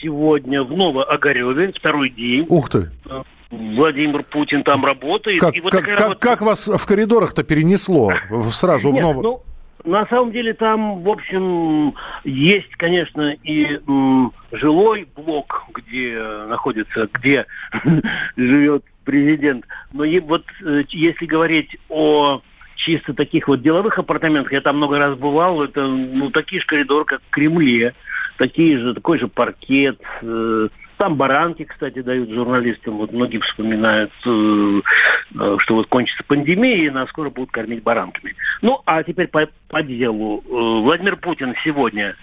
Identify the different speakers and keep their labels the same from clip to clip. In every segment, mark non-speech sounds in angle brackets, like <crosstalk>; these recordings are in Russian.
Speaker 1: сегодня в Новоогареве, второй день.
Speaker 2: Ух ты.
Speaker 1: Владимир Путин там работает.
Speaker 2: Как,
Speaker 1: И вот
Speaker 2: как, как,
Speaker 1: вот-
Speaker 2: как вас в коридорах-то перенесло в- сразу в
Speaker 1: Нет,
Speaker 2: ново...
Speaker 1: ну, на самом деле там, в общем, есть, конечно, и м, жилой блок, где находится, где <laughs> живет президент. Но и вот э, если говорить о чисто таких вот деловых апартаментах, я там много раз бывал, это ну такие же коридоры, как в Кремле, такие же, такой же паркет, э, там баранки, кстати, дают журналистам. Вот многие вспоминают, э, э, что вот кончится пандемия, и нас скоро будут кормить баранками. Ну, а теперь по, по делу. Владимир Путин сегодня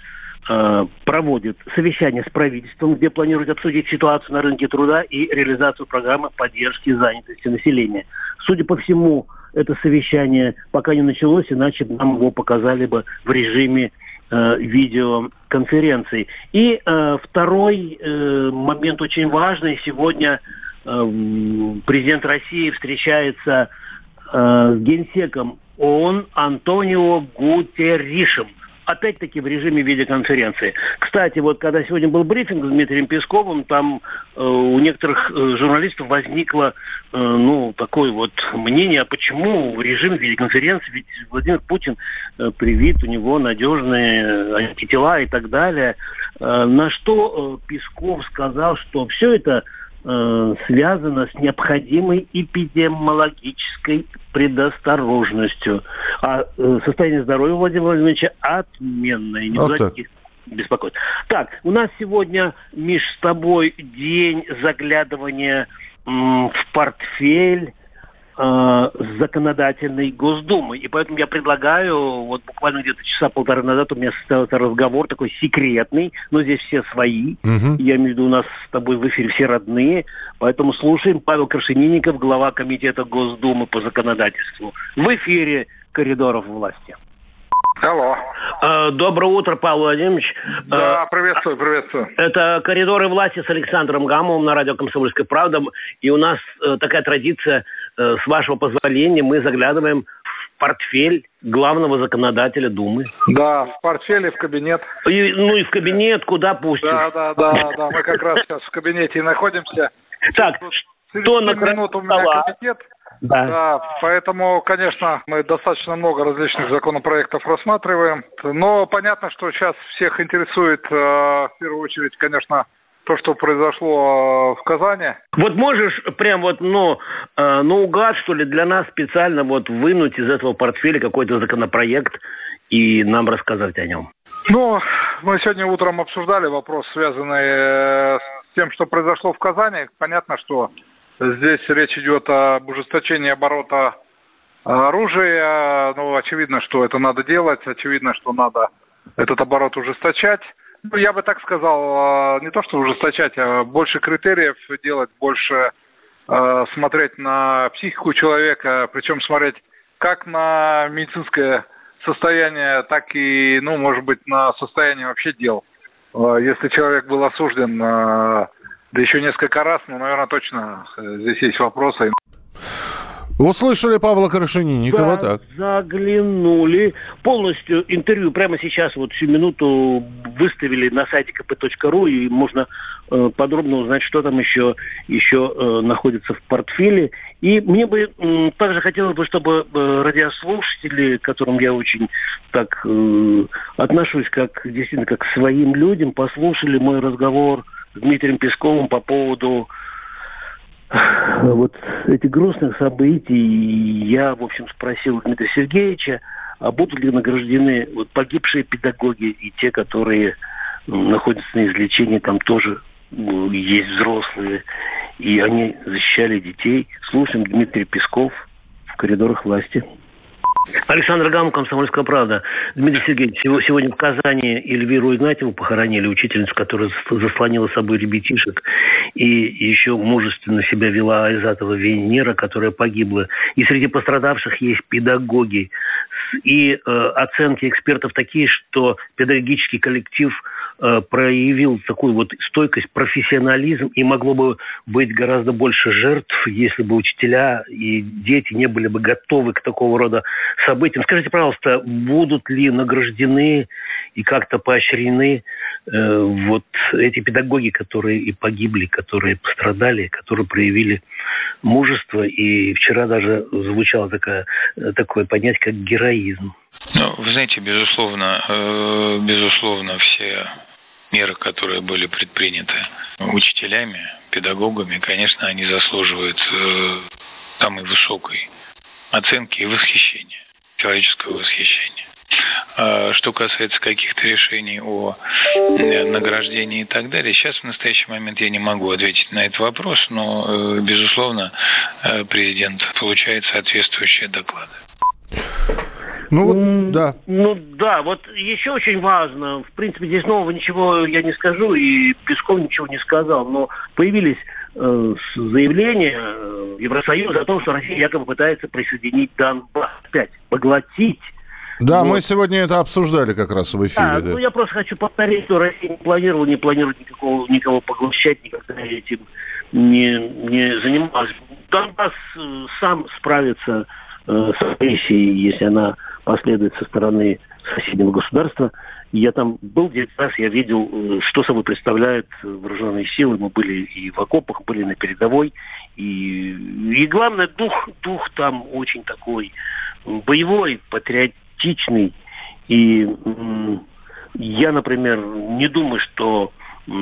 Speaker 1: проводит совещание с правительством, где планирует обсудить ситуацию на рынке труда и реализацию программы поддержки занятости населения. Судя по всему, это совещание пока не началось, иначе нам его показали бы в режиме э, видеоконференций. И э, второй э, момент очень важный. Сегодня э, президент России встречается э, с генсеком ООН Антонио Гутерришем. Опять-таки в режиме видеоконференции. Кстати, вот когда сегодня был брифинг с Дмитрием Песковым, там э, у некоторых э, журналистов возникло э, ну, такое вот мнение, а почему в режиме видеоконференции, ведь Владимир Путин э, привит, у него надежные э, антитела и так далее. Э, на что э, Песков сказал, что все это э, связано с необходимой эпидемиологической предосторожностью. А э, состояние здоровья Владимира Владимировича отменное. Не
Speaker 2: Вот так.
Speaker 1: беспокойств. Так, у нас сегодня, Миш, с тобой день заглядывания м, в портфель э, законодательной Госдумы. И поэтому я предлагаю, вот буквально где-то часа полтора назад у меня состоялся разговор такой секретный, но здесь все свои.
Speaker 2: Мгм.
Speaker 1: Я имею в виду, у нас с тобой в эфире все родные. Поэтому слушаем. Павел Крашенинников, глава Комитета Госдумы по законодательству. В эфире коридоров власти.
Speaker 3: Алло.
Speaker 1: Э, Доброе утро, Павел Владимирович.
Speaker 3: Да, приветствую, приветствую.
Speaker 1: Э, Это «Коридоры власти» с Александром Гамовым на радио «Комсомольская правда». И у нас э, такая традиция, э, с вашего позволения, мы заглядываем в портфель главного законодателя Думы.
Speaker 3: Да, в портфеле, в кабинет.
Speaker 1: И, ну и в кабинет, куда пустишь.
Speaker 3: Да, да, да, да. Мы как раз сейчас в кабинете и находимся.
Speaker 1: Так, что на краю
Speaker 3: минут у меня
Speaker 1: стола? Да.
Speaker 3: Да, поэтому, конечно, мы достаточно много различных законопроектов рассматриваем. Но понятно, что сейчас всех интересует, э, в первую очередь, конечно, то, что произошло э, в Казани.
Speaker 1: Вот можешь прям вот, ну, э, наугад, что ли, для нас специально вот вынуть из этого портфеля какой-то законопроект и нам рассказать о нем?
Speaker 3: Ну, мы сегодня утром обсуждали вопрос, связанный с тем, что произошло в Казани. Понятно, что здесь речь идет об ужесточении оборота оружия. Ну, очевидно, что это надо делать. Очевидно, что надо этот оборот ужесточать. Ну, я бы так сказал, э, не то что ужесточать, а больше критериев делать, больше э, смотреть на психику человека, причем смотреть как на медицинское состояние, так и, ну, может быть, на состояние вообще дел. Если человек был осужден, да еще несколько раз, ну, наверное, точно э, здесь есть вопросы.
Speaker 2: Услышали Павла Крашенинникова,
Speaker 1: Да,
Speaker 2: так.
Speaker 1: заглянули. Полностью интервью прямо сейчас, вот всю минуту выставили на сайте kp.ru, и можно э, подробно узнать, что там еще, еще э, находится в портфеле. И мне бы м, также хотелось бы, чтобы э, радиослушатели, к которым я очень так э, отношусь, как действительно как к своим людям, послушали мой разговор Дмитрием Песковым по поводу вот этих грустных событий я, в общем, спросил Дмитрия Сергеевича, а будут ли награждены вот погибшие педагоги и те, которые м, находятся на излечении, там тоже м, есть взрослые, и они защищали детей. Слушаем Дмитрий Песков в коридорах власти. Александр Гамов, «Комсомольская правда». Дмитрий Сергеевич, сегодня в Казани Эльвиру Игнатьеву похоронили, учительницу, которая заслонила собой ребятишек и еще мужественно себя вела из этого Венера, которая погибла. И среди пострадавших есть педагоги. И э, оценки экспертов такие, что педагогический коллектив – проявил такую вот стойкость, профессионализм, и могло бы быть гораздо больше жертв, если бы учителя и дети не были бы готовы к такого рода событиям. Скажите, пожалуйста, будут ли награждены и как-то поощрены э, вот эти педагоги, которые и погибли, которые пострадали, которые проявили мужество, и вчера даже звучало такое, такое понятие, как героизм.
Speaker 4: Ну, вы знаете, безусловно, э, безусловно, все меры, которые были предприняты учителями, педагогами, конечно, они заслуживают э, самой высокой оценки и восхищения, человеческого восхищения. А что касается каких-то решений о э, награждении и так далее, сейчас в настоящий момент я не могу ответить на этот вопрос, но, э, безусловно, президент получает соответствующие доклады.
Speaker 1: Ну вот, да. Ну да, вот еще очень важно, в принципе, здесь нового ничего я не скажу, и Песков ничего не сказал, но появились э, заявления э, Евросоюза о том, что Россия якобы пытается присоединить Донбасс опять, поглотить
Speaker 2: да, вот. мы сегодня это обсуждали как раз в эфире.
Speaker 1: Да, да. ну я просто хочу повторить, что Россия не планировала, не планирует никакого, никого поглощать, никогда этим не, не занималась. Донбасс э, сам справится э, с агрессией, если она последует со стороны соседнего государства. Я там был 9 раз, я видел, э, что собой представляют вооруженные силы. Мы были и в окопах, были на передовой. И, и главное, дух, дух там очень такой боевой, патриотичный. И я, например, не думаю, что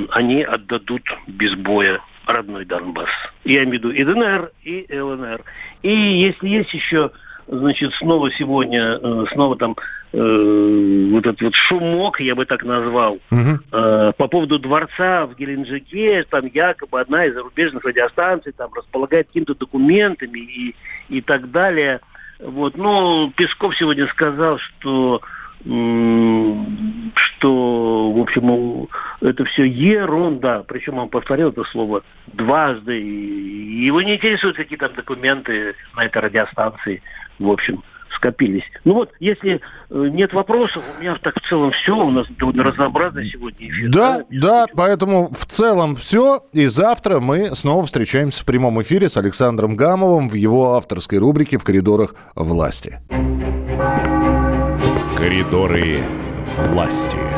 Speaker 1: они отдадут без боя родной Донбасс. Я имею в виду и ДНР, и ЛНР. И если есть еще значит, снова сегодня, э, снова там э, вот этот вот шумок, я бы так назвал, угу. э, по поводу дворца в Геленджике, там якобы одна из зарубежных радиостанций там располагает какими-то документами и, и так далее. Вот, ну, Песков сегодня сказал, что что, в общем, это все ерунда. Причем он повторил это слово дважды. И его не интересуют какие то документы на этой радиостанции в общем, скопились. Ну вот, если э, нет вопросов, у меня так в целом все. У нас довольно разнообразно сегодня эфир.
Speaker 2: Да, да, да поэтому в целом все. И завтра мы снова встречаемся в прямом эфире с Александром Гамовым в его авторской рубрике «В коридорах власти».
Speaker 5: Коридоры власти.